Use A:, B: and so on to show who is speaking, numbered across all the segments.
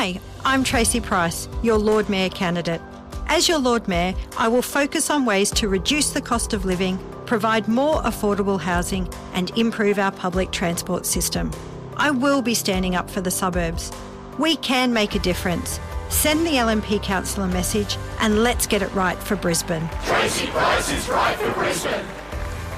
A: Hi, I'm Tracy Price, your Lord Mayor candidate. As your Lord Mayor, I will focus on ways to reduce the cost of living, provide more affordable housing, and improve our public transport system. I will be standing up for the suburbs. We can make a difference. Send the LNP council a message and let's get it right for Brisbane.
B: Tracy Price is right for Brisbane.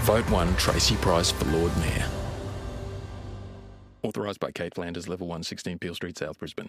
C: Vote 1 Tracy Price for Lord Mayor. Authorised by Kate Flanders, Level 1, 16 Peel Street, South Brisbane.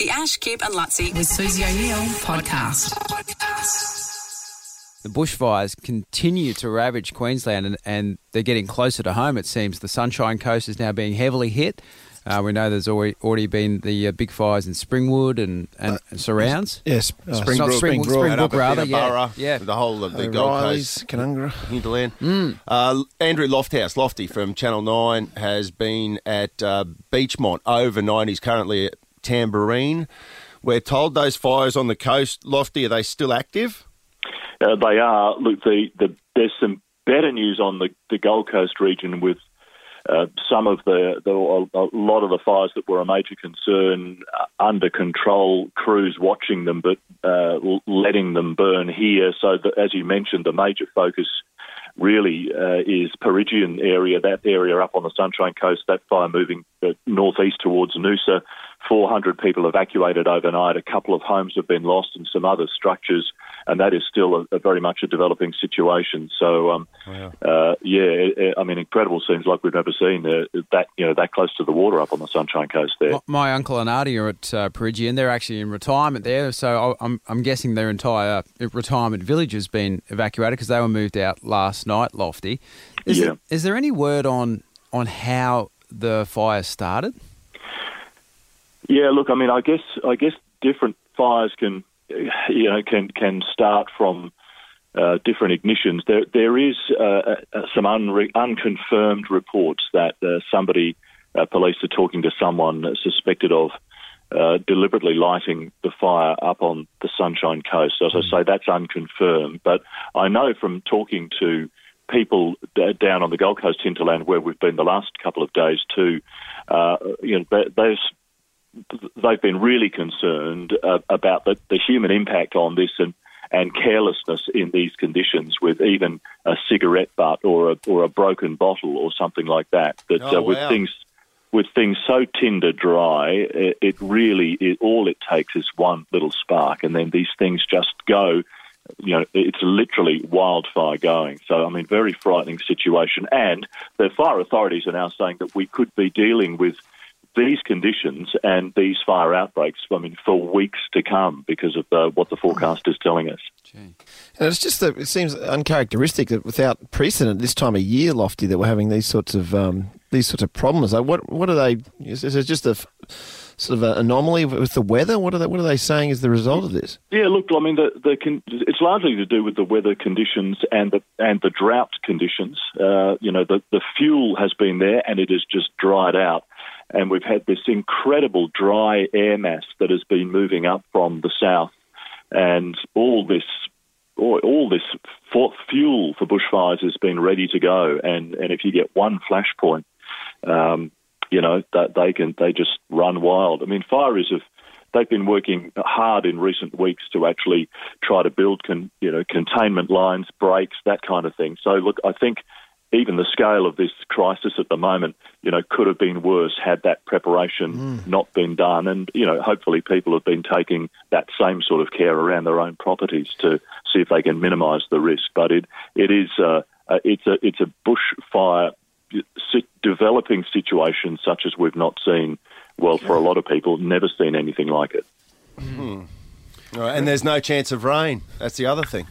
D: The Ash, Kip and Luttsy with Susie O'Neill podcast.
E: The bushfires continue to ravage Queensland and, and they're getting closer to home, it seems. The Sunshine Coast is now being heavily hit. Uh, we know there's already, already been the uh, big fires in Springwood and, and
F: Uh,
E: surrounds.
F: Yes, uh,
E: Not
F: Springbrook,
E: Springbrook,
F: Springbrook,
E: Springbrook, rather. Yeah, yeah.
G: the whole of the Gold
F: O'Reilly's,
G: Coast,
F: Canungra.
G: hinterland.
E: Mm.
G: Uh, Andrew Lofthouse, Lofty from Channel 9, has been at uh, Beechmont overnight. He's currently at Tamborine. We're told those fires on the coast, Lofty, are they still active?
H: Uh, they are. Look, the, the, there's some better news on the, the Gold Coast region with uh, some of the, the a lot of the fires that were a major concern uh, under control. Crews watching them, but uh, letting them burn here. So, as you mentioned, the major focus really uh, is Peregian area, that area up on the Sunshine Coast. That fire moving uh, northeast towards Noosa. 400 people evacuated overnight. A couple of homes have been lost, and some other structures and that is still a, a very much a developing situation. So, um, uh, yeah, it, it, I mean, incredible scenes like we've never seen. Uh, that you know, that close to the water up on the Sunshine Coast there.
E: My, my uncle and auntie are at uh, Peregian. They're actually in retirement there, so I- I'm, I'm guessing their entire retirement village has been evacuated because they were moved out last night, Lofty. Is,
H: Yeah.
E: there, is there any word on on how the fire started?
H: Yeah, look, I mean, I guess I guess different fires can you know can can start from uh, different ignitions. There there is uh, uh, some unre- unconfirmed reports that uh, somebody uh, police are talking to someone suspected of. Uh, deliberately lighting the fire up on the Sunshine Coast. As I say, that's unconfirmed. But I know from talking to people d- down on the Gold Coast hinterland where we've been the last couple of days too, uh, you know, th- those they've been really concerned uh, about the, the human impact on this and, and carelessness in these conditions with even a cigarette butt or a, or a broken bottle or something like that. That
G: Oh,
H: uh, with
G: wow.
H: things with things so tinder dry, it, it really it, all it takes is one little spark, and then these things just go. You know, it's literally wildfire going. So, I mean, very frightening situation. And the fire authorities are now saying that we could be dealing with these conditions and these fire outbreaks, I mean, for weeks to come because of uh, what the forecast is telling us.
F: And it's just that it seems uncharacteristic that without precedent this time of year, Lofty, that we're having these sorts of um, these sorts of problems. Like what what are they? Is, is it just a sort of an anomaly with the weather? What are they? What are they saying is the result of this?
H: Yeah, look, I mean, the, the con- it's largely to do with the weather conditions and the and the drought conditions. Uh, you know, the the fuel has been there and it has just dried out, and we've had this incredible dry air mass that has been moving up from the south, and all this. All, this fuel for bushfires has been ready to go, and, and if you get one flashpoint, um, you know that they can they just run wild. I mean, fires have they've been working hard in recent weeks to actually try to build con, you know containment lines, breaks, that kind of thing. So look, I think even the scale of this crisis at the moment, you know, could have been worse had that preparation not been done. And you know, hopefully people have been taking that same sort of care around their own properties to see if they can minimise the risk. But it it is uh, uh, it's a it's a bushfire developing situation such as we've not seen. Well, for a lot of people, never seen anything like it.
G: All right, and there's no chance of rain. That's the other thing.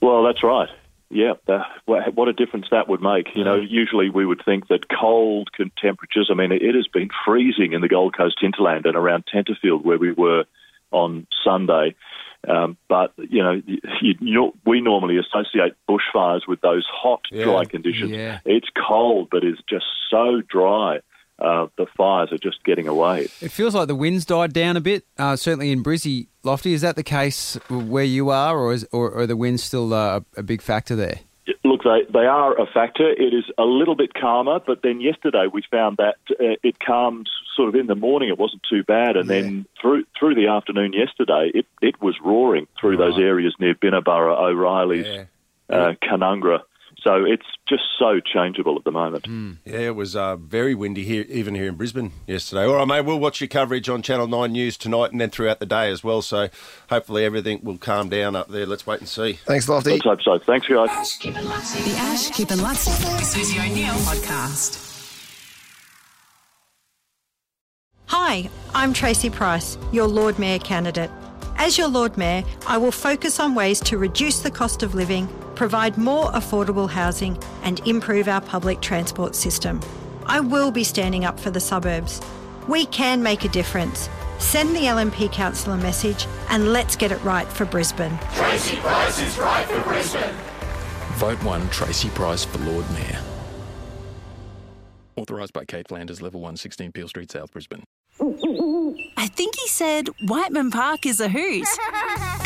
H: Well, that's right. Yeah, that, what a difference that would make. You know, usually we would think that cold temperatures. I mean, it has been freezing in the Gold Coast hinterland and around Tenterfield where we were on Sunday. Um, but you know, you, you, we normally associate bushfires with those hot,
E: Yeah,
H: dry conditions.
E: yeah.
H: It's cold, but it's just so dry. Uh, the fires are just getting away.
E: It feels like the wind's died down a bit, uh, certainly in Brizzy, Lofty. Is that the case where you are, or is or, are the winds still uh, a big factor there?
H: Look, they, they are a factor. It is a little bit calmer, but then yesterday we found that uh, it calmed sort of in the morning. It wasn't too bad, and then through through the afternoon yesterday, it, it was roaring through those areas near Binnaburra, O'Reilly's, uh, Canungra. So it's just so changeable at the moment.
G: Yeah, it was uh, very windy here, even here in Brisbane yesterday. All right, mate, we'll watch your coverage on Channel 9 News tonight and then throughout the day as well. So hopefully everything will calm down up there. Let's wait and see.
F: Thanks, Lofty.
H: Let's hope so. Thanks, guys.
D: The Ash, Kip and Lutz with Susie O'Neill podcast.
A: Hi, I'm Tracy Price, your Lord Mayor candidate. As your Lord Mayor, I will focus on ways to reduce the cost of living, provide more affordable housing, and improve our public transport system. I will be standing up for the suburbs. We can make a difference. Send the LNP Council a message and let's get it right for Brisbane.
B: Tracy Price is right for Brisbane.
C: Vote 1 Tracy Price for Lord Mayor. Authorised by Kate Flanders, Level 1, 16 Peel Street, South Brisbane.
I: I think he said Whiteman Park is a hoot.